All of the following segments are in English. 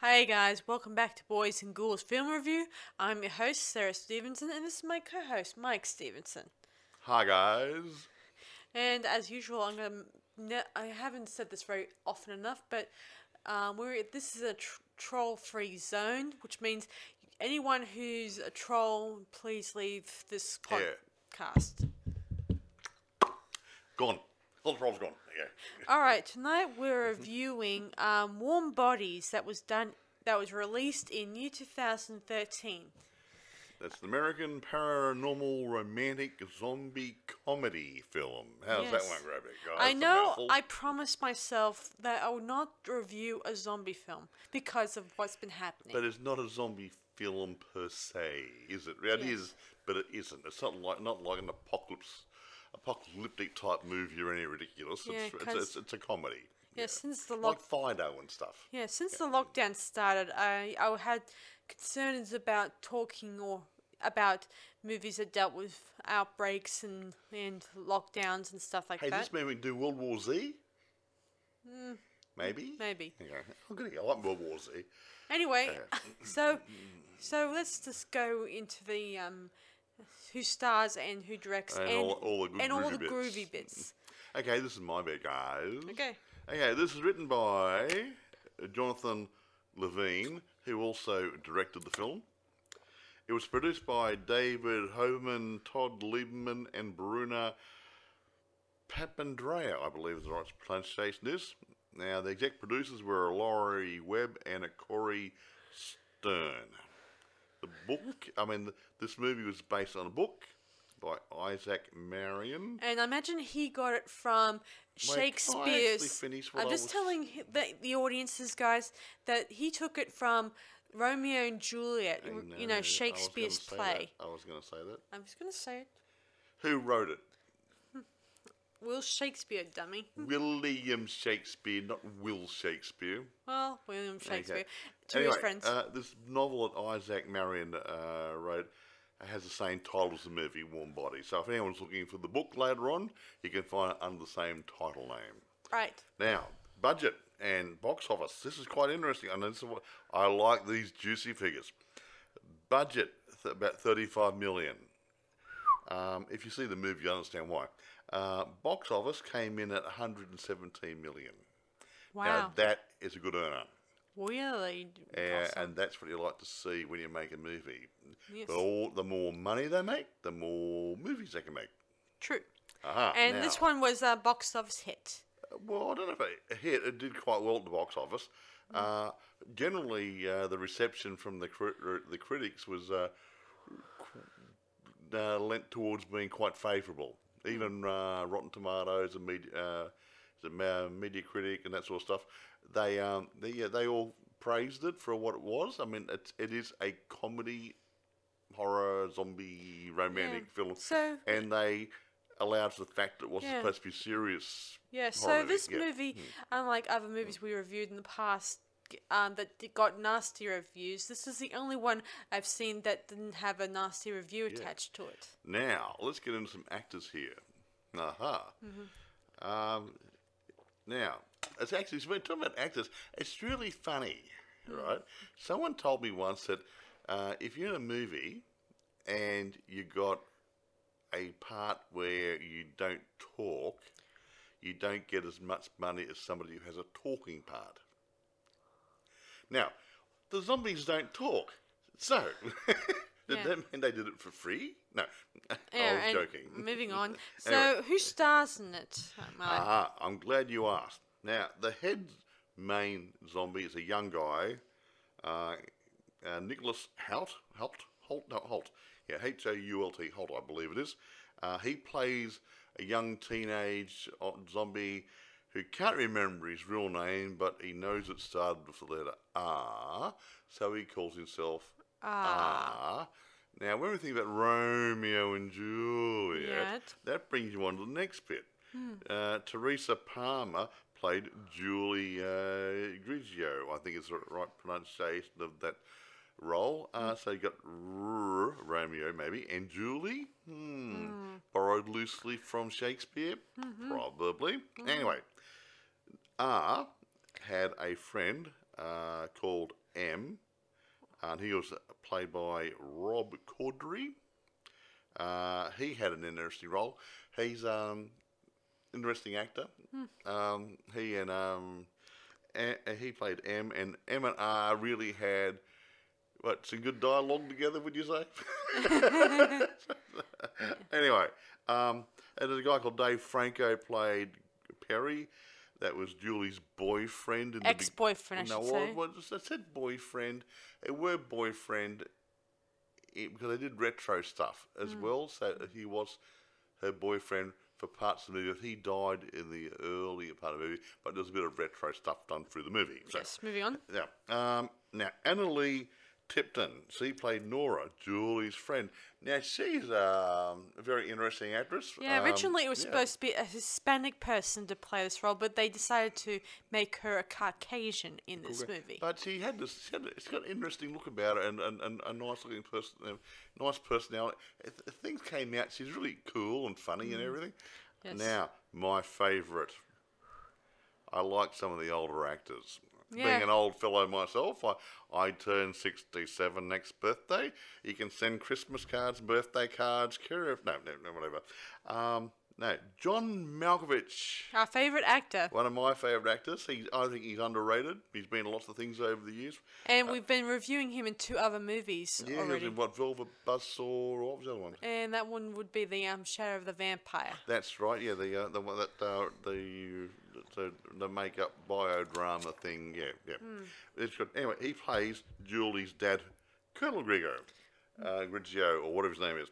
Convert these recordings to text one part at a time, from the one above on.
Hey guys, welcome back to Boys and Ghouls Film Review. I'm your host, Sarah Stevenson, and this is my co host, Mike Stevenson. Hi guys. And as usual, I'm going to. I haven't said this very often enough, but um, we're this is a tr- troll-free zone, which means anyone who's a troll, please leave this Yeah. podcast. Gone. All the trolls gone. All right, tonight we're reviewing um, Warm Bodies that was done that was released in year 2013. That's an American paranormal romantic zombie comedy film. How's Yes. that one, guys? I know. I promised myself that I would not review a zombie film because of what's been happening. But it's not a zombie film per se, is it? It is, Yes. but it isn't. It's not like not like an apocalypse, apocalyptic type movie or any ridiculous. Yeah, it's, it's, it's, it's a comedy. yeah, since the Like Fido and stuff. yeah, since the lockdown started, I I had concerns about talking or about movies that dealt with outbreaks and and lockdowns and stuff like Hey, that. Hey, this movie do World War Z? Maybe. Hmm. Maybe. Yeah, I'm gonna I like World War Z. Anyway, so so let's just go into the um, who stars and who directs And and, all- all the good and all groovy the bits. groovy bits. Okay, this is my bit, guys. Okay. Okay, this is written by Jonathan Levine, who also directed the film. It was produced by David Homan, Todd Lieberman, and Bruna Papandreou, I believe is the right pronunciation is. Now, the exec producers were Laurie Webb and Corey Stern. The book, I mean, this movie was based on a book by Isaac Marion. And I imagine he got it from Wait, I Shakespeare's. I'm I just was- telling the, the audiences, guys, that he took it from Romeo and Juliet, I you know, I know, was gonna Shakespeare's say play. that. I was going to say that. I was going to say it. Who wrote it? Will Shakespeare, dummy. William Shakespeare, not Will Shakespeare. Well, William Shakespeare. Okay. To anyway, his friends. Uh, this novel that Isaac Marion uh, wrote has the same title as the movie, Warm Body. So if anyone's looking for the book later on, you can find it under the same title name. right. Now, budget and box office. This is quite interesting. I know this is what I like these juicy figures. Budget th- about 35 million. Um, if you see the movie, you understand why. Uh, box office came in at 117 million. Wow. Now that is a good earner. Really? Uh, awesome. and that's what you like to see when you make a movie. Yes. The, all, the more money they make, the more movies they can make. True. Aha, And now- this one was a box office hit. Well, I don't know if it hit. It did quite well at the box office. Uh, generally, uh, the reception from the cri- er, the critics was uh, uh, lent towards being quite favourable. Even uh, Rotten Tomatoes and media, uh, Metacritic and that sort of stuff, they um, they, uh, they all praised it for what it was. I mean, it's, it is a comedy, horror, zombie, romantic Yeah. film, So- and they allowed for the fact that it wasn't Yeah. supposed to be serious Yeah, so this yeah. Hmm. movie, unlike other movies we reviewed in the past um, that got nasty reviews, this is the only one I've seen that didn't have a nasty review attached to it. Now, let's get into some actors here. Aha. Mm-hmm. Um, now, it's actually, we're talking about actors, it's really funny, Mm. right? Someone told me once that uh, if you're in a movie and you got a part where you don't talk, you don't get as much money as somebody who has a talking part. Now, the zombies don't talk, so did Yeah. that mean they did it for free? No, I was and joking. Moving on. So, Anyway. who stars in it? Uh, Ah, I'm glad you asked. Now, the head main zombie is a young guy, uh, uh, Nicholas Hoult. Hoult? Holt? No, Holt. Yeah, H O U L T. Holt, I believe it is. Uh, he plays a young teenage uh, zombie who can't remember his real name, but he knows it started with the letter R, so he calls himself Ah. R. Now, when we think about Romeo and Juliet, Yet. that brings you on to the next bit. Uh, Teresa Palmer played Julie uh, Grigio. I think it's the right pronunciation of that role. Uh, so you got R- Romeo, maybe, and Julie, hmm, borrowed loosely from Shakespeare, probably. Anyway, R had a friend uh, called M, and he was played by Rob Corddry. Uh, he had an interesting role. He's um interesting actor. Um, he and um, a- a- he played M, and M and R really had what some good dialogue together. Would you say? anyway, um, and there's a guy called Dave Franco played Perry. That was Julie's boyfriend. In the Ex-boyfriend, I no, should well, say. well, I said boyfriend. It were boyfriend eh, because they did retro stuff as Hmm. well. So he was her boyfriend for parts of the movie. He died in the earlier part of the movie, but there's a bit of retro stuff done through the movie. So, Yes, moving on. yeah. Um, now, Analeigh Tipton, she played Nora, Julie's friend. Now, she's um, a very interesting actress. Yeah, Um, originally it was yeah. supposed to be a Hispanic person to play this role, but they decided to make her a Caucasian in this movie. But she had this. She had, it's got an interesting look about her and, and, and a nice looking person, uh, nice personality. Things came out, she's really cool and funny and everything. Yes. Now, my favourite. I like some of the older actors. Being an old fellow myself, I, I turn 67 next birthday. You can send Christmas cards, birthday cards, care of, no, no, no, whatever. Um, no, John Malkovich. Our favourite actor. One of my favourite actors. He, I think he's underrated. He's been in lots of things over the years. And we've been reviewing him in two other movies Yeah, he was already. in what Velvet Buzzsaw or what was the other one? And that one would be the um, Shadow of the Vampire. That's right. Yeah, the uh, the one that uh, the the the makeup biodrama thing. Yeah, yeah. It's good. Anyway, he plays Julie's dad, Colonel Grigio, uh, Grigio or whatever his name is.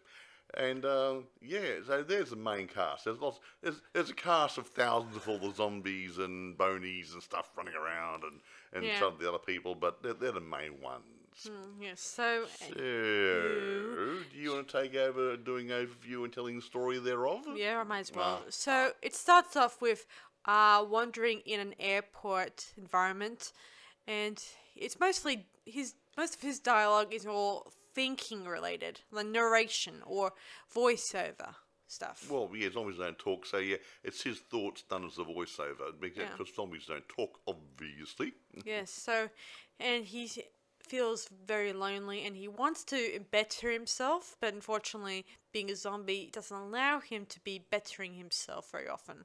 And uh, yeah, so there's the main cast. There's lots. There's, there's a cast of thousands of all the zombies and bonies and stuff running around, and and Yeah. some of the other people, but they're, they're the main ones. Mm, yes, so So, do you want to take over doing overview and telling the story thereof? yeah, I might as well. Ah. So it starts off with uh, wandering in an airport environment, and it's mostly his most of his dialogue is all thinking related, like narration or voiceover stuff. Well, yeah, zombies don't talk, so yeah, it's his thoughts done as a voiceover because Yeah. zombies don't talk, obviously. Yes, so and he feels very lonely and he wants to better himself, but unfortunately, being a zombie doesn't allow him to be bettering himself very often.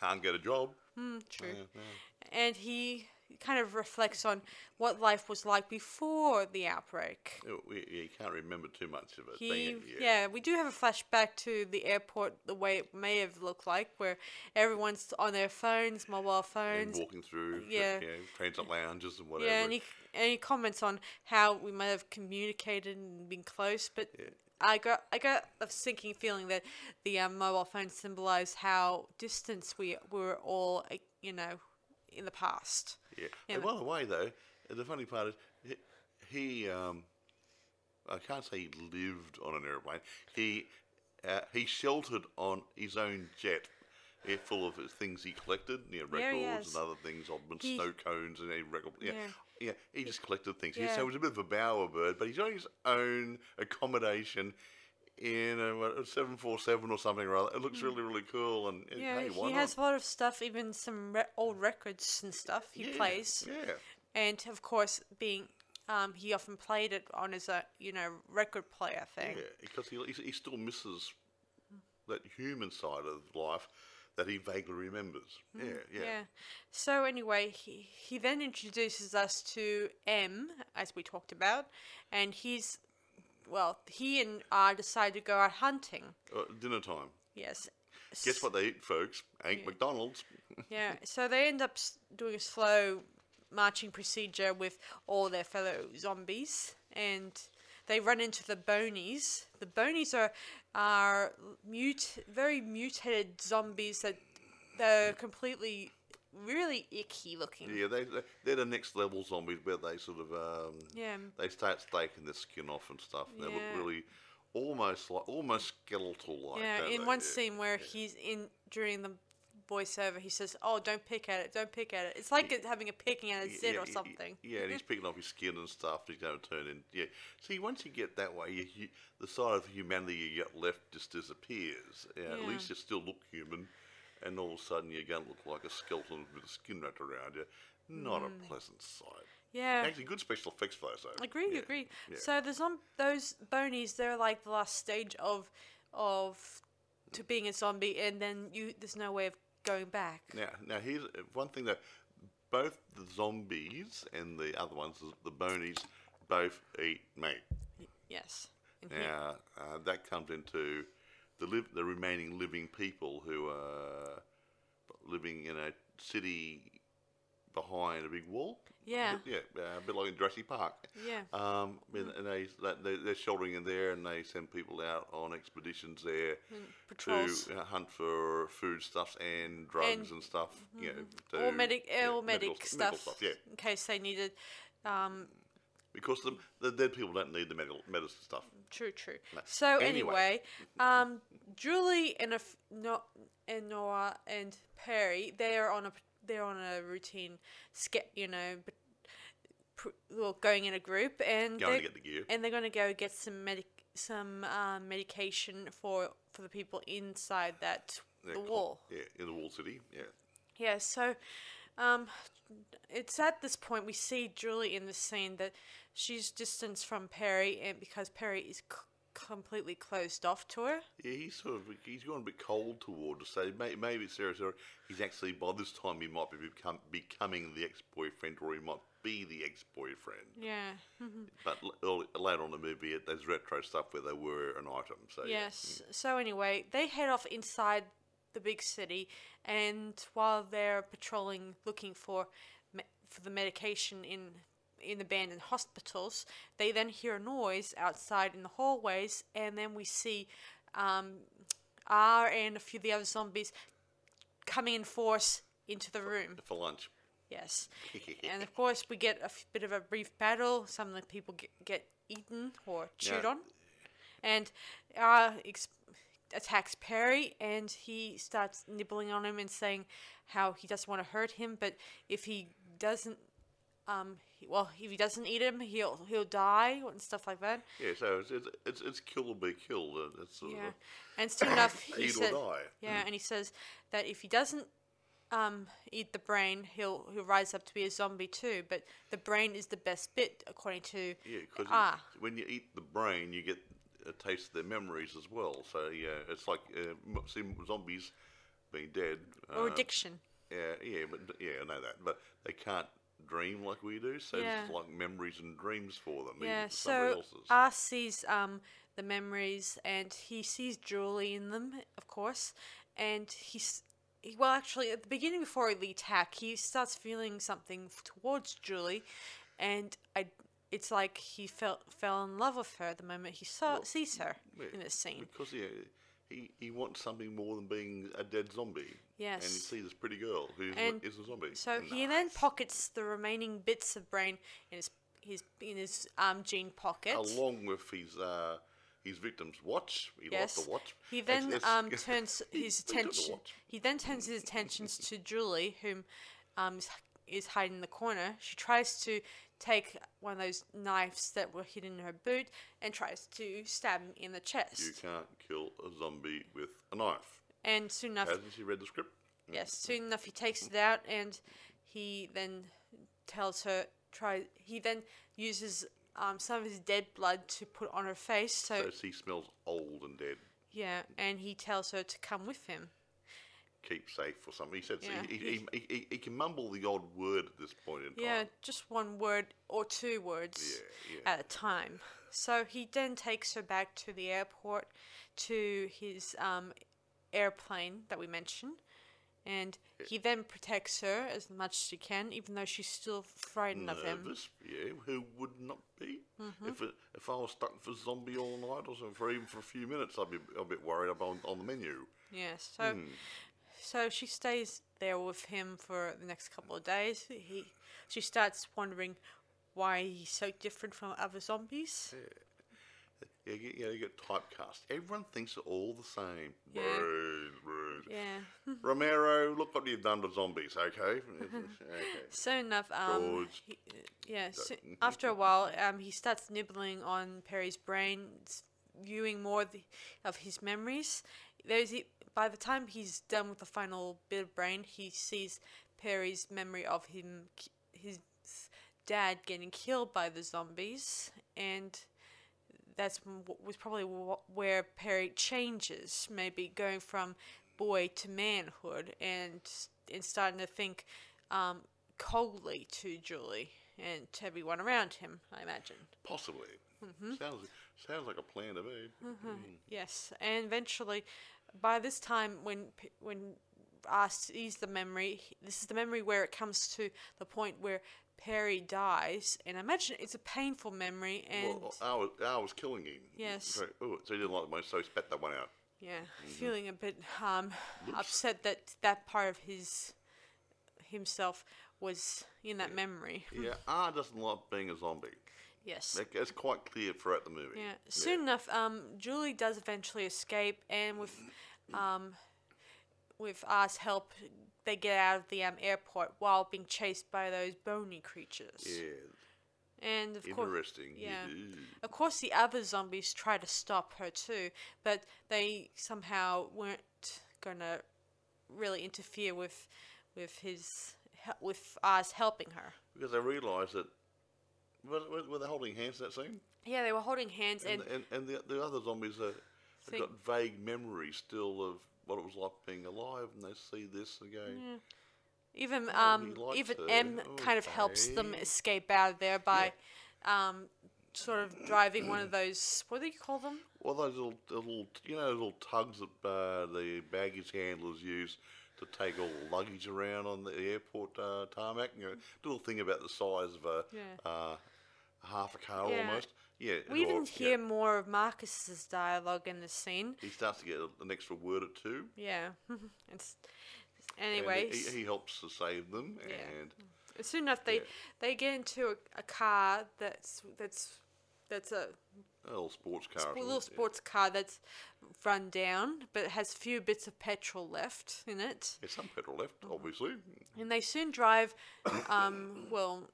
Can't get a job. Mm, true. Yeah, yeah. And he kind of reflects on what life was like before the outbreak. Oh, yeah, yeah, you can't remember too much of it. He, yeah. we do have a flashback to the airport, the way it may have looked like, where everyone's on their phones, mobile phones, and walking through, yeah. you know, transit lounges and whatever. Yeah, and he, and he comments on how we might have communicated and been close, but I got I got a sinking feeling that the um, mobile phones symbolize how distant we were all, you know, in the past. Yeah. And by the way, though, the funny part is he, he um, I can't say he lived on an airplane. He uh, he sheltered on his own jet. Yeah, full of things he collected, you know, records and other things, odd He- snow cones and record. Yeah, Yeah. yeah, he just collected things. Yeah. So he was a bit of a bowerbird, but he's got his own accommodation in a, 747 or something or other. It looks really, really cool. And Mm. Yeah, hey, he not? has a lot of stuff, even some re- old records and stuff he Yeah, plays. Yeah. And of course, being um, he often played it on his uh, you know record player thing. Yeah, because he, he, still misses that human side of life that he vaguely remembers. Yeah, yeah. Yeah. So anyway, he he then introduces us to M, as we talked about, and he's well, he and I decide to go out hunting. Uh, dinner time. Yes. Guess what they eat, folks? Ain't McDonald's. Yeah. So they end up s- doing a slow marching procedure with all their fellow zombies, and they run into the bonies. The bonies are are mute, very mutated zombies that they're completely really icky looking. yeah, they, they they're the next level zombies where they sort of um, Yeah. they start staking their skin off and stuff. They Yeah. look really almost like almost skeletal like. Yeah, in they? one Yeah. scene where he's in during the voiceover, he says, "Oh, don't pick at it, don't pick at it." It's like it having a picking at a zit yeah, or something. Yeah, and he's picking off his skin and stuff. He's going to turn in. Yeah. See, once you get that way, you, you, the side of humanity you get left just disappears. Yeah, At least you still look human, and all of a sudden you're going to look like a skeleton with skin wrapped around you. Not Mm. a pleasant sight. Yeah. Actually, good special effects for those, though. Agree, Yeah, agree. yeah. So the zom- those bonies, they're like the last stage of of to being a zombie, and then you there's no way of going back. Now, now here's one thing that both the zombies and the other ones, the- the bonies, both eat meat. Yes. Now, uh, that comes into the live, the remaining living people who are living in a city behind a big wall. Yeah. Yeah, uh, a bit like in Jurassic Park. Yeah. Um, and, and they, they they're sheltering in there, and they send people out on expeditions there patrols. to uh, hunt for foodstuffs and drugs And- and, stuff. You know, or medic, yeah, or medic medical, stuff, medical stuff. Yeah, in case they needed. Um, because the, the dead people don't need the medical medicine stuff. true, true. No. So Anyway. anyway, um, Julie and a f- no, and Noah and Perry, they are on a they're on a routine, ske- you know, but well, going in a group and Going to get the gear. and they're going to go get some medic some um, medication for for the people inside that They're the wall. Yeah, in the wall city. Yeah. Yeah, so um, it's at this point we see Julie in the scene that she's distanced from Perry, and because Perry is c- completely closed off to her. Yeah, he's sort of he's gone a bit cold toward her. So may, maybe Sarah, Sarah, he's actually by this time he might be become, becoming the ex-boyfriend, or he might be the ex-boyfriend. Yeah. Mm-hmm. But l- early, later on in the movie, it, there's retro stuff where they were an item. So yeah. Yes. So anyway, they head off inside the big city, and while they're patrolling, looking for me- for the medication in in abandoned hospitals, they then hear a noise outside in the hallways, and then we see um, R and a few of the other zombies coming in force into the room. for lunch. Yes. and of course, we get a f- bit of a brief battle. Some of the people get, get eaten or chewed Yeah. on. And R ex- attacks Perry, and he starts nibbling on him and saying how he doesn't want to hurt him, but if he doesn't, um, well, if he doesn't eat him, he'll he'll die and stuff like that. Yeah, so it's it's it's, it's kill or be killed. uh, It's sort Yeah. of And soon enough, he eat said, or die. Yeah, and he says that if he doesn't um, eat the brain, he'll he'll rise up to be a zombie too. But the brain is the best bit, according to Yeah, because Ah. when you eat the brain, you get a taste of their memories as well. So yeah, it's like uh, m- see zombies being dead. or uh, addiction. Yeah, yeah, but yeah, I know that, but they can't dream like we do. So Yeah. it's like memories and dreams for them. Yeah, so. R sees um, the memories and he sees Julie in them, of course. And he's, he, well, actually, at the beginning before the attack, he starts feeling something towards Julie. And I, it's like he felt fell in love with her the moment he saw sees her Yeah, in this scene. because yeah, he he wants something more than being a dead zombie. Yes. And he sees this pretty girl who is a, zombie. So he then pockets the remaining bits of brain in his his in his um gene pocket. along with his uh, his victim's watch. He Yes. liked the watch. He then it's- um turns his Look at the attention. He then turns his attentions to Julie, whom um is, is hiding in the corner. She tries to take one of those knives that were hidden in her boot and tries to stab him in the chest. You can't kill a zombie with a knife. And soon enough, Hasn't she read the script? Yes, soon enough he takes it out and he then tells her try he then uses um, some of his dead blood to put on her face so So she smells old and dead. yeah and he tells her to come with him. Keep safe or something. He said Yeah, he, he, he, he, he can mumble the odd word at this point in time. Yeah, just one word or two words Yeah, yeah. at a time. So he then takes her back to the airport to his um, airplane that we mentioned. And he then protects her as much as he can, even though she's still frightened of him. Nervous, yeah. Who would not be? Mm-hmm. If it, if I was stuck for zombie all night or something, for even for a few minutes, I'd be a bit worried about on the menu. Yeah, so so she stays there with him for the next couple of days. He she starts wondering why he's so different from other zombies. Yeah, you get, yeah, you get typecast. Everyone thinks they're all the same. Yeah. Yeah. Romero, look what you've done to zombies, okay? okay. Soon enough, um, he, yeah. So, after a while, um, he starts nibbling on Perry's brain, viewing more of, the, of his memories. There's by the time he's done with the final bit of brain, he sees Perry's memory of him, his dad getting killed by the zombies, and that's was probably wh- where Perry changes, maybe going from boy to manhood, and and starting to think um, coldly to Julie and to everyone around him. I imagine. Possibly. Mm-hmm. Sounds sounds like a plan to me. Mm. Yes, and eventually, by this time, when when R sees the memory, this is the memory where it comes to the point where Perry dies, and I imagine it's a painful memory, and Well, I was, I was killing him. Yes. So, oh, so he didn't like the most, so he spat that one out. yeah, feeling a bit um upset that that part of his himself was in that memory. Yeah, R doesn't like being a zombie. Yes. That's quite clear throughout the movie. Yeah. Soon enough, um, Julie does eventually escape, and with, um, with R's help, they get out of the um, airport while being chased by those bony creatures. Yeah, And of course, interesting. yeah. Of course, the other zombies try to stop her too, but they somehow weren't gonna really interfere with, with his, with R's helping her. Because I realised that. Were, were, were they holding hands in that scene? Yeah, they were holding hands, and, And, and, and the, the other zombies are, have got vague memories still of what it was like being alive, and they see this again. go, Even Oh, um he even her. M kind of helps them escape out of there by um sort of driving one of those what do you call them? Well, those little, little, you know, little tugs that uh, the baggage handlers use to take all the luggage around on the airport uh, tarmac. You know, little thing about the size of a Yeah. uh, half a car Yeah. almost. Yeah. We even or- hear yeah. more of Marcus's dialogue in the scene. He starts to get an extra word or two. Yeah. it's and anyways. he, he helps to save them, Yeah. and soon enough they yeah. they get into a, a car that's that's that's a a little sports car. a little sports car that's run down but has few bits of petrol left in it. There's some petrol left, Mm-hmm. obviously. And they soon drive, um, well,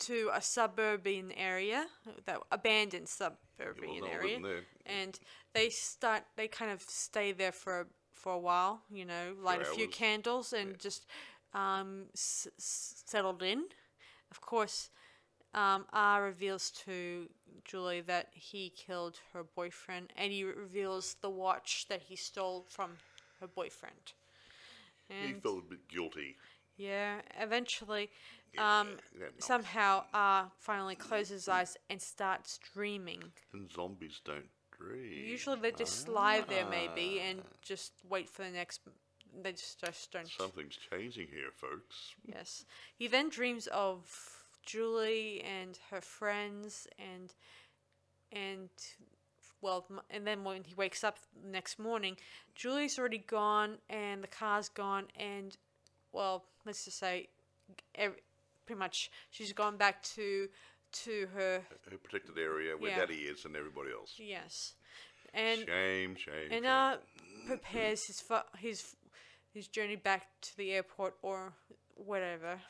to a suburban area, that abandoned suburban no area, and they start. They kind of stay there for for a while, you know, light a few hours. candles and just um, s- s- settled in. Of course, um, R reveals to Julie that he killed her boyfriend, and he reveals the watch that he stole from her boyfriend. He felt a bit guilty. yeah, eventually, Yeah, um, somehow, uh, finally closes his eyes and starts dreaming. And zombies don't dream. Usually, they just lie there, maybe, and Ah. just wait for the next. They just, just don't. Something's changing here, folks. Yes. He then dreams of Julie and her friends, and and well, and then when he wakes up the next morning, Julie's already gone, and the car's gone, and well, let's just say, ev pretty much she's gone back to to her Her protected area where Yeah. Daddy is and everybody else. yes, and shame, shame. and shame. uh prepares his fu- his his journey back to the airport or whatever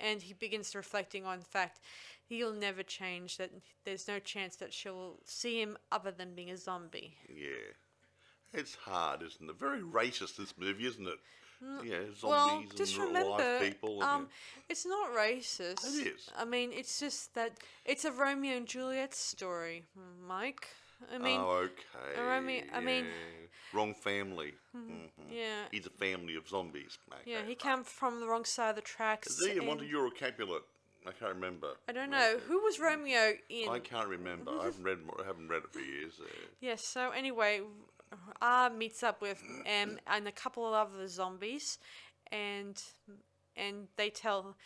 and he begins reflecting on the fact he'll never change that there's no chance that she'll see him other than being a zombie yeah. It's hard, isn't it? Very racist, this movie, isn't it? Yeah, zombies well just and remember life people. And, um it's not racist It is. i mean it's just that it's a romeo and juliet story mike i mean oh, okay. Romeo- I mean- wrong family. Mhm. yeah He's a family of zombies. Okay. yeah he came from the wrong side of the tracks Is he in one and- of Capulet? I can't remember. i don't know who was romeo in I can't remember. I haven't read. I haven't read it for years. Uh, Yes, so anyway, R meets up with M and a couple of other zombies, and and they tell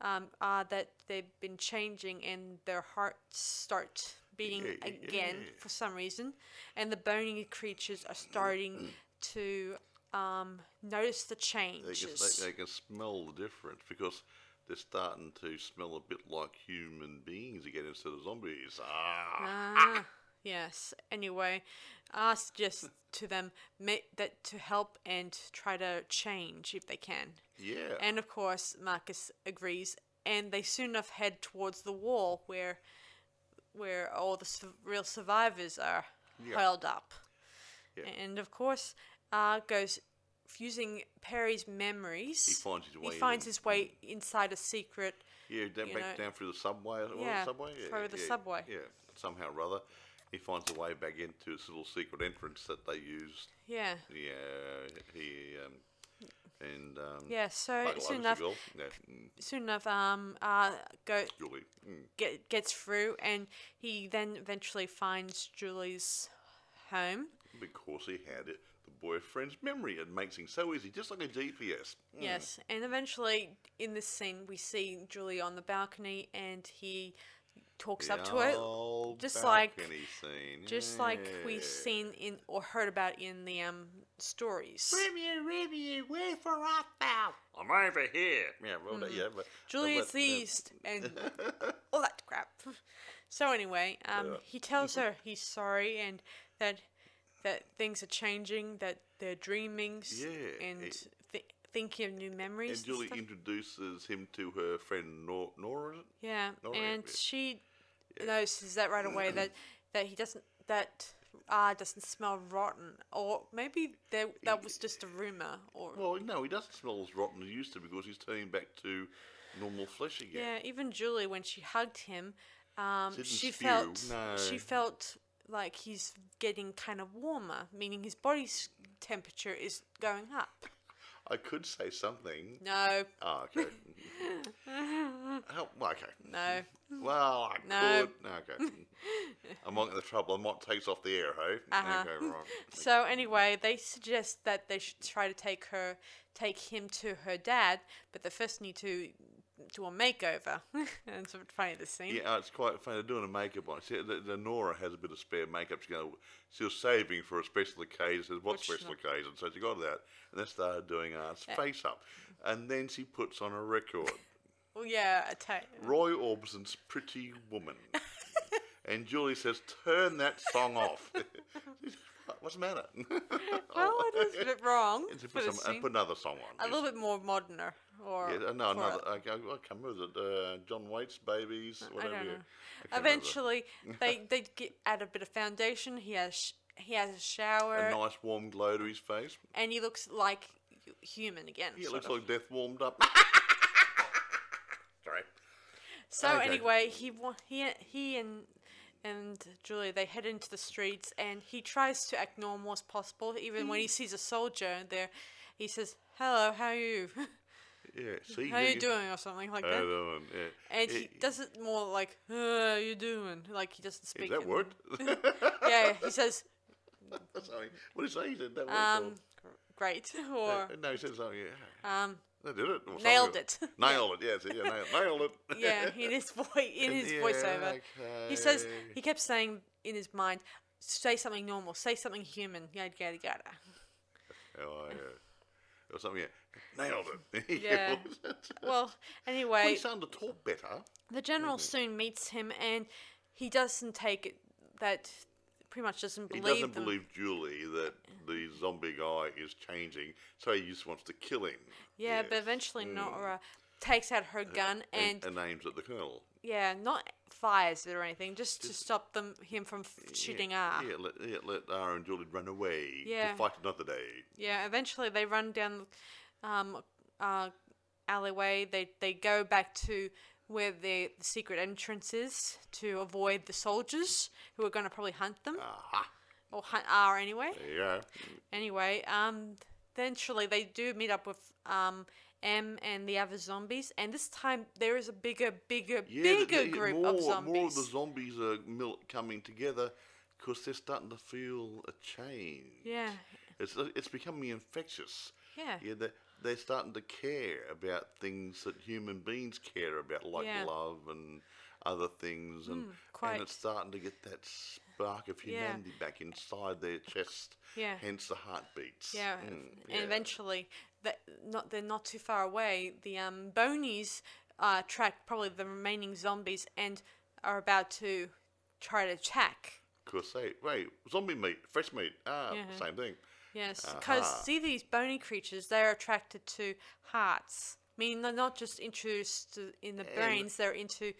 um, R that they've been changing and their hearts start beating again for some reason, and the bony creatures are starting to um, notice the they, can, changes. they, they can smell the difference because they're starting to smell a bit like human beings again instead of zombies. Ah, Ah, yes. Anyway, I suggest to them ma- that to help and try to change if they can. yeah. And of course, Marcus agrees, and they soon enough head towards the wall where, where all the su- real survivors are Yeah. up. Yeah. And of course, uh, goes using Perry's memories, He finds his way He finds in. his way inside a secret. Yeah, down, back know- down through the subway. Yeah, subway? through the yeah, subway. Yeah, somehow or other, he finds a way back into this little secret entrance that they used. Yeah. Yeah, he um, and um, Yeah. So soon enough. Yeah, mm, soon enough, um, uh, go Julie. Mm. get gets through, and he then eventually finds Julie's home. Because he had it, the boyfriend's memory. It makes things so easy, just like a GPS. Mm. Yes, and eventually in this scene we see Julie on the balcony, and he talks up to it, just like- scene. just like we've seen in or heard about in the um stories. Remy, Remy, where for art thou? I'm over here. Yeah, well, that- yeah. But, Julie but is the east, and all that crap. So anyway, um, Yeah. he tells her he's sorry and that that things are changing, that they're dreamings, Yeah, and it- th- thinking of new memories. And Julie stuff. introduces him to her friend Nor- Nora. Yeah, Nora, and yeah. she notices that right away that that he doesn't that ah doesn't smell rotten, or maybe there that was just a rumor, or Well, no, he doesn't smell as rotten as he used to because he's turning back to normal flesh again. yeah. Even Julie, when she hugged him, um, Didn't she spew, felt no. she felt like he's getting kind of warmer, meaning his body's temperature is going up. I could say something. No, Oh, okay. oh, well, okay. no. Well, I No. could. Okay. I'm not in the trouble. I might takes off the air, hey? Uh-huh. Okay, right. So anyway, they suggest that they should try to take her, take him to her dad, but they first need to do a makeover. and it's funny the scene. Yeah, uh, it's quite funny. They're doing a makeup on. See, the, the Nora has a bit of spare makeup. She's go, she was saving for a special occasion. Says, what Which special occasion? So she got that. And they started doing Art's face up. And then she puts on a record. Well, yeah, a ta- Roy Orbison's Pretty Woman. and Julie says, turn that song off. What's the matter? well, it is a bit wrong. And put, some, and put another song on. a little bit more moderner, or Yeah, no, another. I, can't remember. It uh, John Waite's Babies? whatever. I don't know. I. Eventually, they they get add a bit of foundation. He has he has a shower, A nice warm glow to his face. and he looks like human again. Yeah, it looks of. like death warmed up. Sorry. So Okay. anyway, he he he and and Julia they head into the streets, and he tries to act normal as possible. Even when he sees a soldier there, he says, "Hello, how are you? Yeah, see. how you doing?" or something like that. you doing? Yeah. And he does it more like, "How you doing?" Like he doesn't speak. Is that word? Yeah, he says, Sorry. What did he say? He said that word. "Um, great," or no, he said something. Yeah. um, They did it. or nailed it. Nailed it. Yes. Yeah. Nailed, nailed it. yeah, in his voice, in his voiceover. He says he kept saying in his mind, "Say something normal, say something human." Yada yada yada. Oh, yeah. Or something. Yeah. Nailed it. Yeah. Well, anyway, starting to talk better. the general mm-hmm. soon meets him, and he doesn't take it that pretty much doesn't believe. He doesn't them. believe Julie that the zombie guy is changing, so he just wants to kill him. yeah, but Yes. eventually mm. Nora takes out her gun and, and, and aims at the colonel. yeah, not fires it or anything, just, to stop them him from f- shooting R. Yeah, let, yeah, let R and Julie run away Yeah. to fight another day. Yeah, eventually they run down um uh alleyway. They they go back to where the, the secret entrance is to avoid the soldiers who are going to probably hunt them Aha! or hunt R anyway. Go. Anyway, um eventually they do meet up with um M and the other zombies, and this time there is a bigger, bigger, Yeah, bigger group more, of zombies. More of the zombies are mil- coming together because they're starting to feel a change. yeah, It's it's becoming infectious. yeah, Yeah, they're starting to care about things that human beings care about, like Yeah. love and other things, and quite. and it's starting to get that spark of Yeah. humanity back inside their chest. Yeah. Hence the heartbeats. Yeah, Mm, and yeah. eventually, that not they're not too far away. The um, Bonies uh, track probably the remaining zombies and are about to try to attack. They wait, zombie meat, fresh meat, ah, Yeah. same thing. Yes, because Aha. see these bony creatures, they're attracted to hearts. I mean, they're not just interested in the brains; they're into,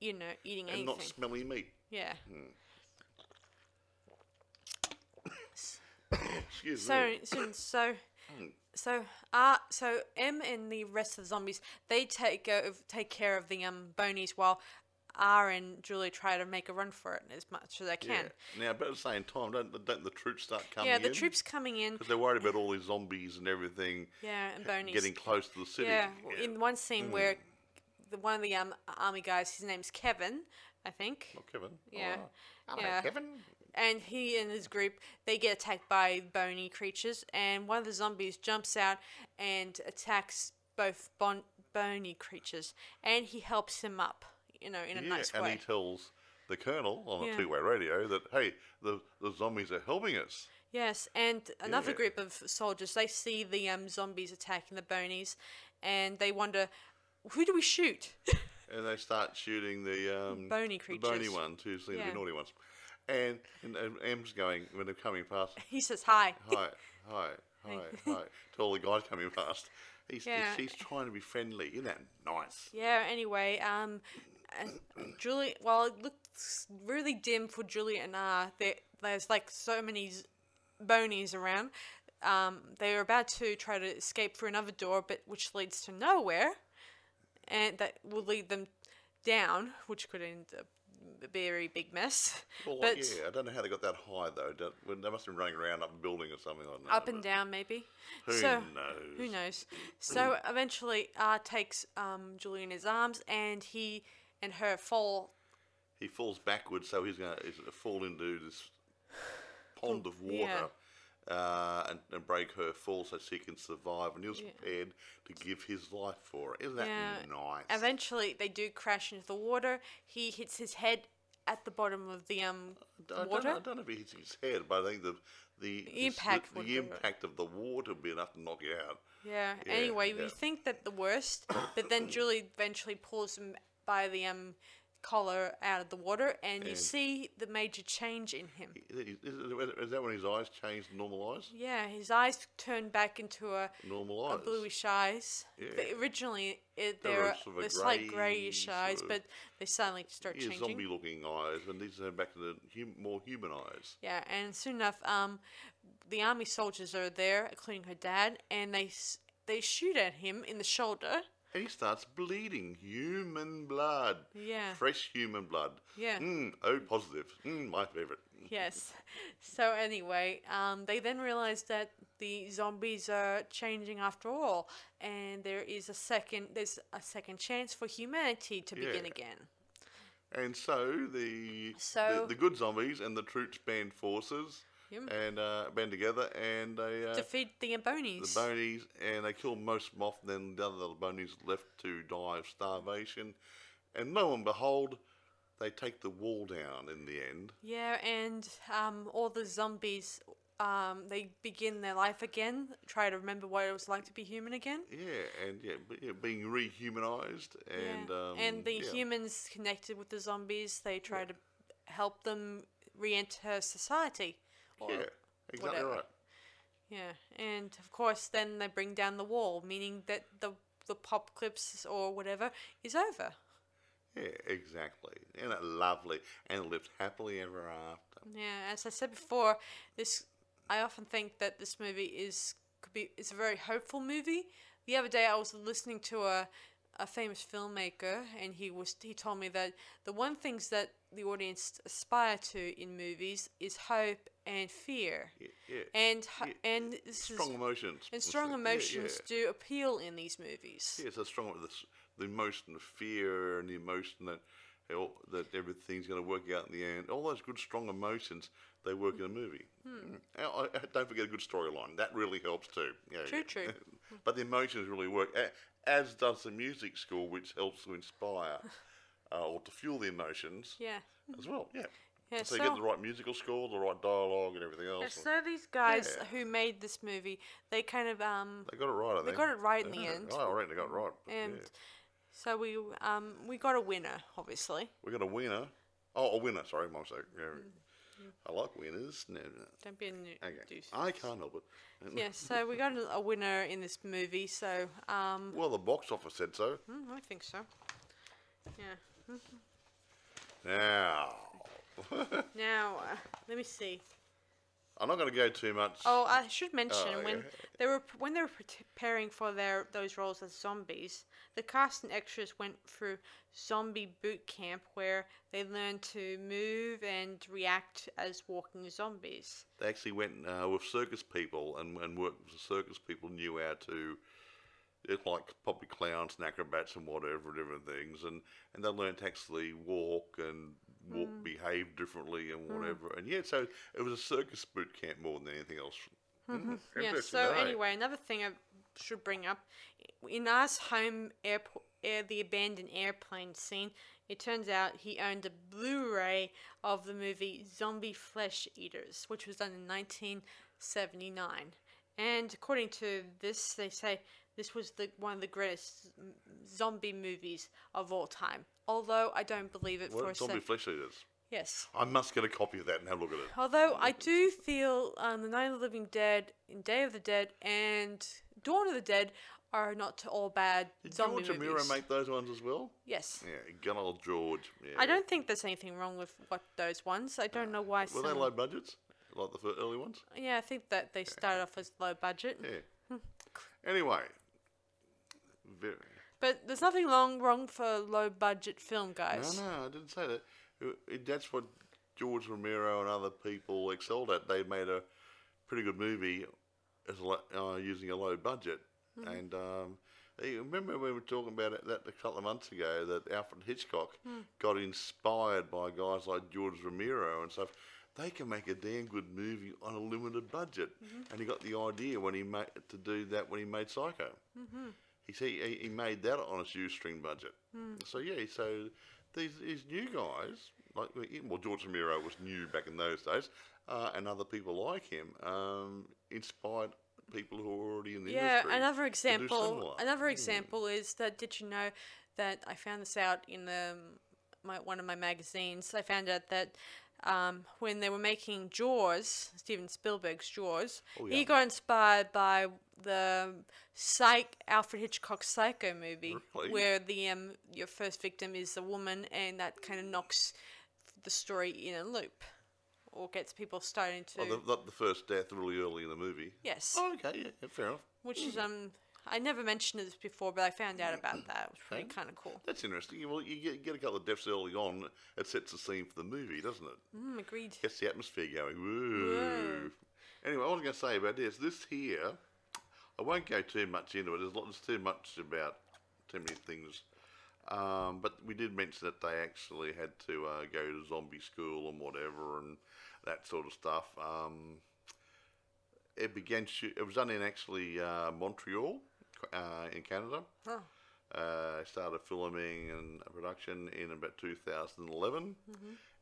you know, eating And anything. not smelly meat. yeah. Excuse So me. so so So, uh, so M and the rest of the zombies they take go, take care of the um bonies while R and Julie try to make a run for it as much as they can. Yeah. Now, but at the same time, don't don't the troops start coming in? Yeah, the troops coming in. Because they're worried about all these zombies and everything Yeah, and bonies. getting close to the city. Yeah, w- in one scene where Mm. the one of the um army guys, his name's Kevin, I think. Oh, Kevin. Yeah. Oh, Yeah. Kevin. and he and his group they get attacked by bony creatures and one of the zombies jumps out and attacks both bon- bony creatures and he helps him up you know in a Yeah, nice and way he tells the colonel on Yeah. a two-way radio that hey, the the zombies are helping us. yes and another Yeah. group of soldiers they see the um, zombies attacking the bonies and they wonder who do we shoot and they start shooting the um, Bony the bony ones who seem to Yeah. be naughty ones. And, and, and M's going when they're coming past. he says hi Hi, hi, hi, hi. To all the guys coming past. He's, Yeah. she's trying to be friendly. Isn't that nice? Yeah, anyway, um, and Julie, well, it looks really dim for Julie and R. There, there's like so many z- bonies around. Um, they're about to try to escape through another door, but which leads to nowhere, and that will lead them down, which could end up a very big mess. Well, but yeah, I don't know how they got that high though. They must have been running around up a building or something like that. up and down, maybe. Who so, knows? Who knows? So eventually, R takes um, Julie in his arms, and he and her fall He falls backwards, so he's going to fall into this pond of water. yeah. Uh, and, and break her fall so she can survive, and he was prepared to give his life for it. Isn't that Yeah. nice? Eventually, they do crash into the water. He hits his head at the bottom of the um I don't, water. know, I don't know if he hits his head, but I think the the, the impact the, the impact of the water would be enough to knock you out. Yeah. Yeah, Anyway, yeah. we think that the worst, but then Julie eventually pulls him by the um collar out of the water, and you see the major change in him. Is, is, that when his eyes changed to normal eyes? Yeah, his eyes turned back into a, Normal a eyes. bluish eyes. Yeah. But originally, it, They they're, sort of a slight greyish eyes, but they suddenly start Yeah, changing. zombie-looking eyes, and these are back to the hum, more human eyes. Yeah, and soon enough, um, the army soldiers are there, including her dad, and they they shoot at him in the shoulder. He starts bleeding human blood. Yeah. Fresh human blood. Yeah. Mm, oh, positive. Mm, my favourite. Yes. So anyway, um, they then realize that the zombies are changing after all, and there is a second there's a second chance for humanity to begin Yeah. again. And so the, So- the the good zombies and the troops band forces Yep. and uh, band together and they uh, Defeat the Ambonies. the bonies and they kill most of them. Then the other little bonies left to die of starvation. And lo and behold, they take the wall down in the end. Yeah, and um, all the zombies, um, they begin their life again, try to remember what it was like to be human again. Yeah, and yeah, yeah being rehumanized and yeah. um, and the yeah. humans connected with the zombies, they try to help them re-enter society. Or, Yeah, exactly whatever. right. Yeah, and of course, then they bring down the wall, meaning that the the pop clips or whatever is over. Yeah, exactly. And it lovely and lived happily ever after. Yeah, as I said before, this I often think that this movie is could be it's a very hopeful movie. The other day I was listening to a a famous filmmaker and he was he told me that the one things that the audience aspire to in movies is hope and fear. Yeah, yeah. And Yeah, and strong is emotions. and strong emotions do appeal in these movies. yeah. so strong the, the emotion of fear and the emotion that that everything's going to work out in the end. All those good strong emotions they work in a movie. Hmm. Mm. I- I- don't forget a good storyline. That really helps too. Yeah, True, yeah. true. but the emotions really work, as does the music score, which helps to inspire uh, or to fuel the emotions Yeah. as well. Yeah. Yeah, so, you get so- the right musical score, the right dialogue, and everything else. And so these guys Yeah. who made this movie, they kind of um they got it right. I think. got it right in the Yeah. end. Oh, I reckon they got it right. but and yeah. so we um we got a winner, obviously. We got a winner. Oh, a winner. Sorry, my mistake. Yeah. I like winners. No, no. Don't be a new Okay. I can't help it. Yeah, so we got a, a winner in this movie. So um, Well, the box office said so. mm, I think so. Yeah. Now, Now uh, let me see. I'm not going to go too much. Oh, I should mention Oh, when yeah. they were when they were preparing for their those roles as zombies, the cast and extras went through zombie boot camp where they learned to move and react as walking zombies. They actually went uh, with circus people and, and worked with the circus people, knew how to, it's like probably clowns and acrobats and whatever, different things. And, and they learned to actually walk and walk, behave differently and whatever. And yeah, so it was a circus boot camp more than anything else. Mm, Yeah. So anyway, another thing I should bring up in our home airport, air, the abandoned airplane scene. It turns out he owned a Blu-ray of the movie Zombie Flesh Eaters, which was done in 1979. And according to this, they say this was the one of the greatest zombie movies of all time. Although I don't believe it for a What, zombie second. flesh eaters. Yes. I must get a copy of that and have a look at it. Although I do feel um, the Night of the Living Dead, in Day of the Dead, and Dawn of the Dead are not all bad Did zombie George movies. Romero make those ones as well? yes. Yeah, good old George. Yeah. I don't think there's anything wrong with what those ones. I don't know why. Were some, they low budgets? Like the early ones? Yeah, I think that they started off as low budget. Yeah. anyway, very, But there's nothing wrong wrong for low budget film, guys. no, no, I didn't say that. That's what George Romero and other people excelled at. They made a pretty good movie as lo- uh, using a low budget. Mm-hmm. And um, you remember we were talking about it that a couple of months ago that Alfred Hitchcock hmm. got inspired by guys like George Romero and stuff. They can make a damn good movie on a limited budget, mm-hmm. and he got the idea when he made to do that when he made Psycho. Mm-hmm. He see he, he made that on a shoestring budget. Hmm. So yeah, so these these new guys like well George Romero was new back in those days, uh, and other people like him um, inspired people who were already in the Yeah, industry. Yeah, another example. Hmm. Another example is that did you know that I found this out in the my one of my magazines. I found out that um, when they were making Jaws, Steven Spielberg's Jaws, Oh, he got inspired by the Psych Alfred Hitchcock Psycho movie, Really? where the um, your first victim is a woman, and that kind of knocks the story in a loop, or gets people starting to Oh, the, the, the first death really early in the movie. yes, Oh, okay, yeah, yeah, fair enough. which is um. I never mentioned this before, but I found out about that. It was kind of cool. That's interesting. Well, you get, get a couple of deaths early on. It sets the scene for the movie, doesn't it? Mm, agreed. Gets the atmosphere going. Woo. Anyway, what I was going to say about this, this here, I won't go too much into it. There's, lot- there's too much about too many things. Um, but we did mention that they actually had to uh, go to zombie school and whatever and that sort of stuff. Um, it began. Shoot, it was done in actually uh, Montreal, uh, in Canada. Huh. Uh, started filming and production in about 2011,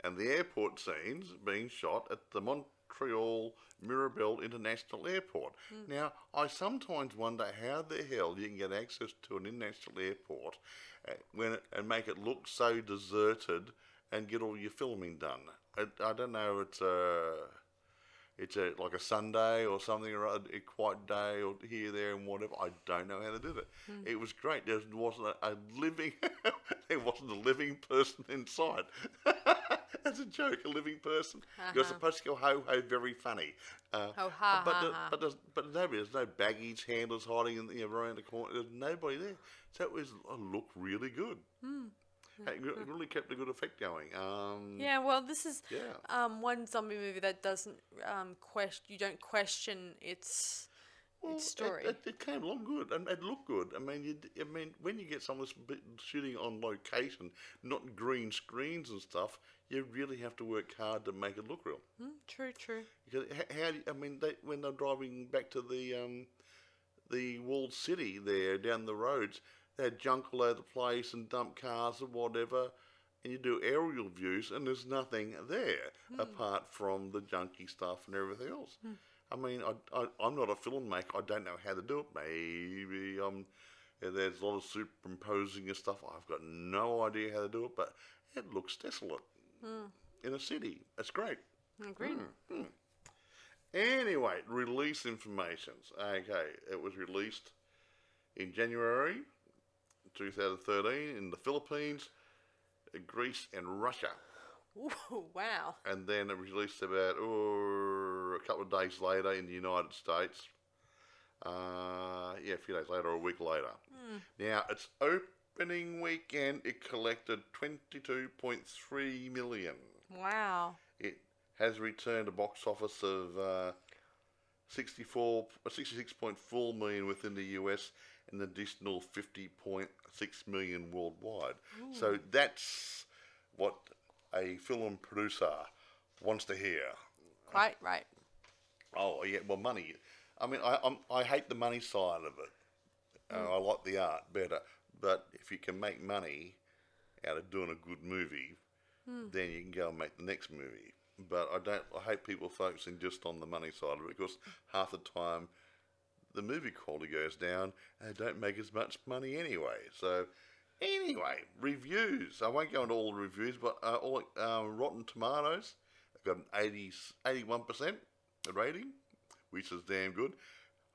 and the airport scenes being shot at the Montreal Mirabel International Airport. Now, I sometimes wonder how the hell you can get access to an international airport uh, when it, and make it look so deserted and get all your filming done. I, I don't know. It's a it's a like a Sunday or something or other, a quiet day or here, there, and whatever. I don't know how to do it. It was great. There wasn't a, a living, there wasn't a living person inside. As a joke, a living person. You're Uh-huh. supposed to go ho ho, very funny. Uh, Ho, ha, but ha, the- ha. but there's but nobody. There's no baggage handlers hiding in the, you know, around the corner. There's nobody there. So it was uh, looked really good. It really kept a good effect going. Um. Yeah, well, this is Yeah. um, one zombie movie that doesn't um, question. You don't question its Well, its it- story. It, it, came along good and it looked good. I mean, you, I mean, when you get some of this shooting on location, not green screens and stuff, you really have to work hard to make it look real. Hmm, true, true. Because how? I mean, they, when they're driving back to the um, the walled city there down the roads, they had junk all over the place and dump cars and whatever. And you do aerial views, and there's nothing there apart from the junky stuff and everything else. I mean, I, I, I'm not a filmmaker. I don't know how to do it. Maybe um, there's a lot of superimposing and stuff. I've got no idea how to do it, but it looks desolate hmm. in a city. It's great. Agreed. Hmm. Hmm. Anyway, release informations. Okay, it was released in January 2013 in the Philippines, Greece, and Russia. Ooh, wow. and then it was released about oh, a couple of days later in the United States. Uh, yeah, a few days later or a week later. Now, its opening weekend, it collected 22.3 million. Wow. It has returned a box office of uh, 64, uh, 66.4 million within the US and an additional 50.6 million worldwide. So that's what a film producer wants to hear. Right, right. Oh yeah, well money. I mean, I I'm, I hate the money side of it. Uh, I like the art better, but if you can make money out of doing a good movie, then you can go and make the next movie. But I don't. I hate people focusing just on the money side of it because half the time the movie quality goes down and they don't make as much money anyway. So anyway, reviews. I won't go into all the reviews, but uh, all um, Rotten Tomatoes got an 80, 81% rating, which is damn good,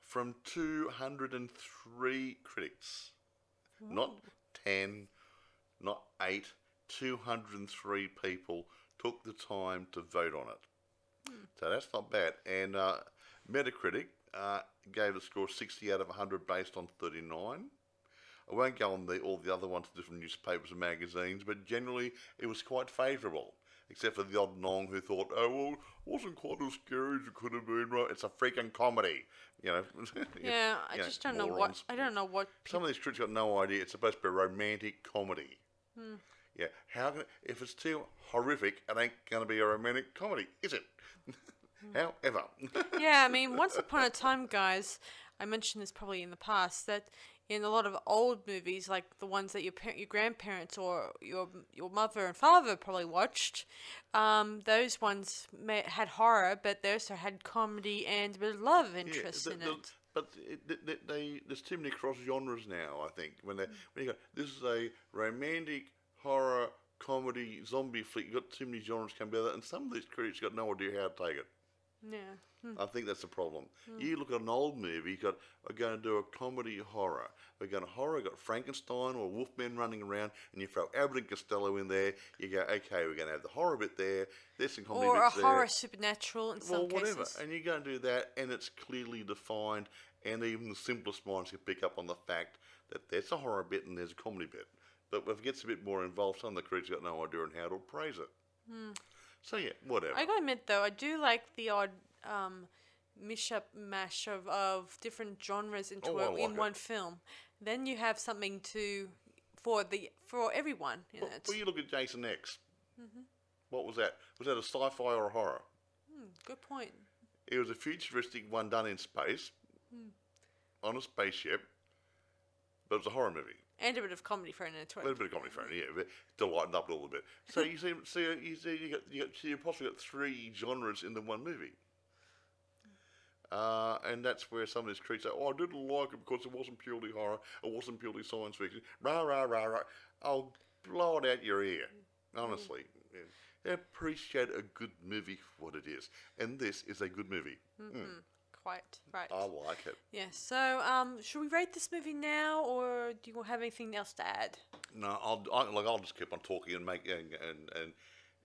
from 203 critics. Not 10, not 8, 203 people took the time to vote on it. So that's not bad. And uh, Metacritic uh, gave a score of 60 out of 100 based on 39. I won't go on the, all the other ones, different newspapers and magazines, but generally it was quite favourable. Except for the odd nong who thought, oh, well, it wasn't quite as scary as it could have been. Right? It's a freaking comedy. You know? Yeah, I know, just don't know what. I don't know what Some of these critics got no idea. It's supposed to be a romantic comedy. Hmm. Yeah, how can if it's too horrific, it ain't going to be a romantic comedy, is it? Hmm. However, Yeah, I mean, once upon a time, guys, I mentioned this probably in the past that in a lot of old movies, like the ones that your par- your grandparents or your your mother and father probably watched, um, those ones may, had horror, but they also had comedy and a bit of love interest the- in the- it. but it, they, they, they, there's too many cross genres now. I think when they when you go, this is a romantic horror comedy zombie flick. You've got too many genres come together, and some of these critics got no idea how to take it. Yeah. Hmm. I think that's the problem. You look at an old movie, you got we're going to do a comedy horror. We're going to horror, got Frankenstein or Wolfman running around, and you throw Abbott and Costello in there. You go, okay, we're going to have the horror bit there. There's some comedy Or a there. horror supernatural in well, some whatever. cases. And you're going to do that, and it's clearly defined, and even the simplest minds can pick up on the fact that there's a horror bit and there's a comedy bit. But if it gets a bit more involved, some of the critics got no idea on how to appraise it. So yeah, whatever. I gotta admit though, I do like the odd um, mishap mash of, of different genres into Oh, a, like in it. one film. Then you have something to for the for everyone in Well, it. well, you look at Jason X. Mm-hmm. What was that? Was that a sci-fi or a horror? Good point. It was a futuristic one done in space, Hmm. on a spaceship, but it was a horror movie. And a bit of comedy thrown into A it. little bit of comedy for it, yeah, but to lighten up a little bit. So you see, see, you see, you got, you got, so you possibly got three genres in the one movie. Uh, and that's where some of these critics say, "Oh, I didn't like it because it wasn't purely horror, it wasn't purely science fiction." Rah rah rah rah. I'll blow it out your ear, honestly. Yeah. Appreciate a good movie for what it is, and this is a good movie. Mm, Quite right. I like it. yeah. So, um, should we rate this movie now, or do you have anything else to add? No, I'll I, like I'll just keep on talking and make and and and,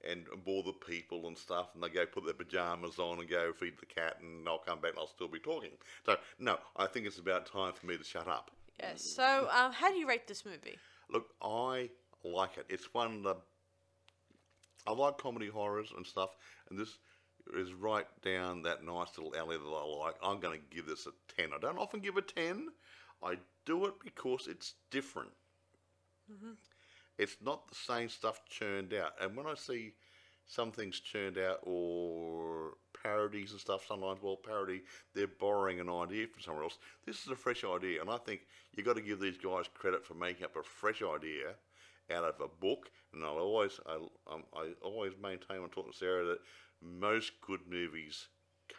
and bore the people and stuff, and they go put their pajamas on and go feed the cat, and I'll come back and I'll still be talking. So no, I think it's about time for me to shut up. Yes. So, um, how do you rate this movie? Look, I like it. It's one of the. I like comedy horrors and stuff, and this is right down that nice little alley that I like. I'm going to give this a 10. I don't often give a 10. I do it because it's different. It's not the same stuff churned out. And when I see some things churned out or parodies and stuff, sometimes, well, parody, they're borrowing an idea from somewhere else. This is a fresh idea, and I think you've got to give these guys credit for making up a fresh idea out of a book. And I'll always, I, um, I always maintain when talking to Sarah that most good movies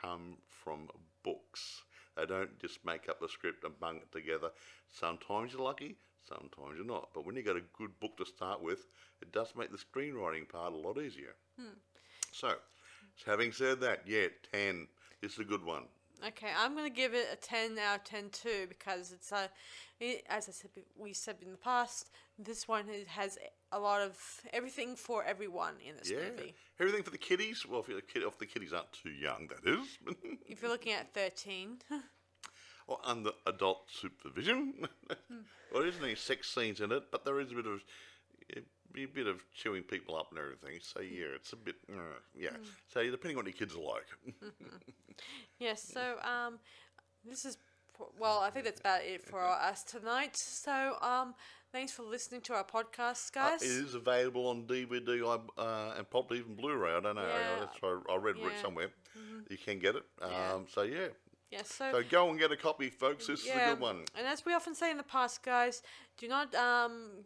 come from books. They don't just make up the script and bung it together. Sometimes you're lucky, sometimes you're not. But when you got a good book to start with, it does make the screenwriting part a lot easier. Hmm. So, having said that, yeah, 10. This is a good one. Okay, I'm gonna give it a ten out of ten too because it's a, it, as I said, we said in the past, this one has a lot of everything for everyone in this Yeah. movie. Everything for the kiddies. Well, if, you're a kid, if the kiddies aren't too young, that is. If you're looking at thirteen, or under adult supervision. Hmm. well, there isn't any sex scenes in it, but there is a bit of a bit of chewing people up and everything. So Hmm. yeah, it's a bit uh, yeah. So depending on what your kids are like. yes. So um, this is well, I think that's about it for us tonight. So um, thanks for listening to our podcast, Uh, guys. it is available on DVD uh, and probably even Blu-ray. I don't know. Yeah. That's I I read it Yeah. Mm-hmm. somewhere. You can get it. Yeah. Um, so yeah. yes. So. So go and get a copy, folks. This is a good one. And as we often say in the past, guys, do not um,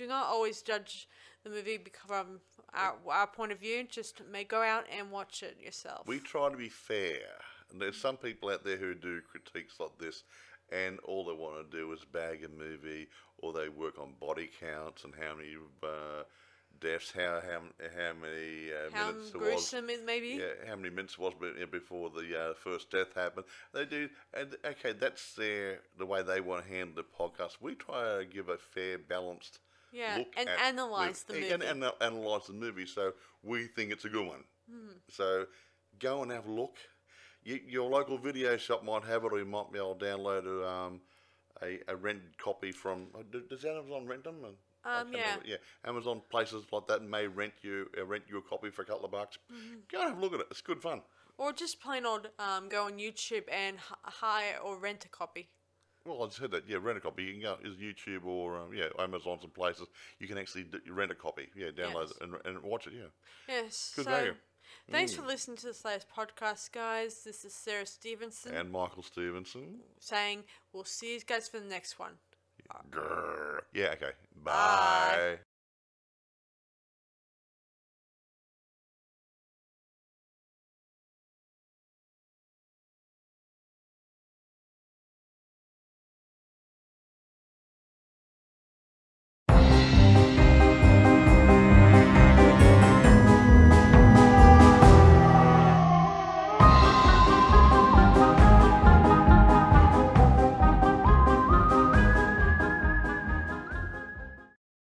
do not always judge the movie from our, our point of view. Just may go out and watch it yourself. We try to be fair. And there's some people out there who do critiques like this, and all they want to do is bag a movie, or they work on body counts and how many uh, deaths, how how how many uh, How minutes it was. gruesome it may be. Yeah, how many minutes it was before the uh, first death happened. They do, and okay, that's their the way they want to handle the podcast. We try to give a fair, balanced Yeah, look and at analyse the and, movie. and, and analyze the movie. So we think it's a good one. Hmm. So go and have a look. You, your local video shop might have it, or you might be able to download a, um, a, a rented copy from. uh, Does Amazon rent them? Um, yeah. remember. yeah. Amazon places like that may rent you uh, rent you a copy for a couple of bucks. Mm-hmm. Go and have a look at it. It's good fun. Or just plain old um, go on YouTube and h- hire or rent a copy. Well, I said that. Yeah, rent a copy. You can go is YouTube or um, yeah, Amazon some places. You can actually d- rent a copy. Yeah, download Yes. it and, and watch it. Yeah. Yes. Good so, value. Thanks for listening to this latest podcast, guys. This is Sarah Stevenson And Michael Stevenson. saying we'll see you guys for the next one. Grrr. Yeah. Okay. Bye. Bye.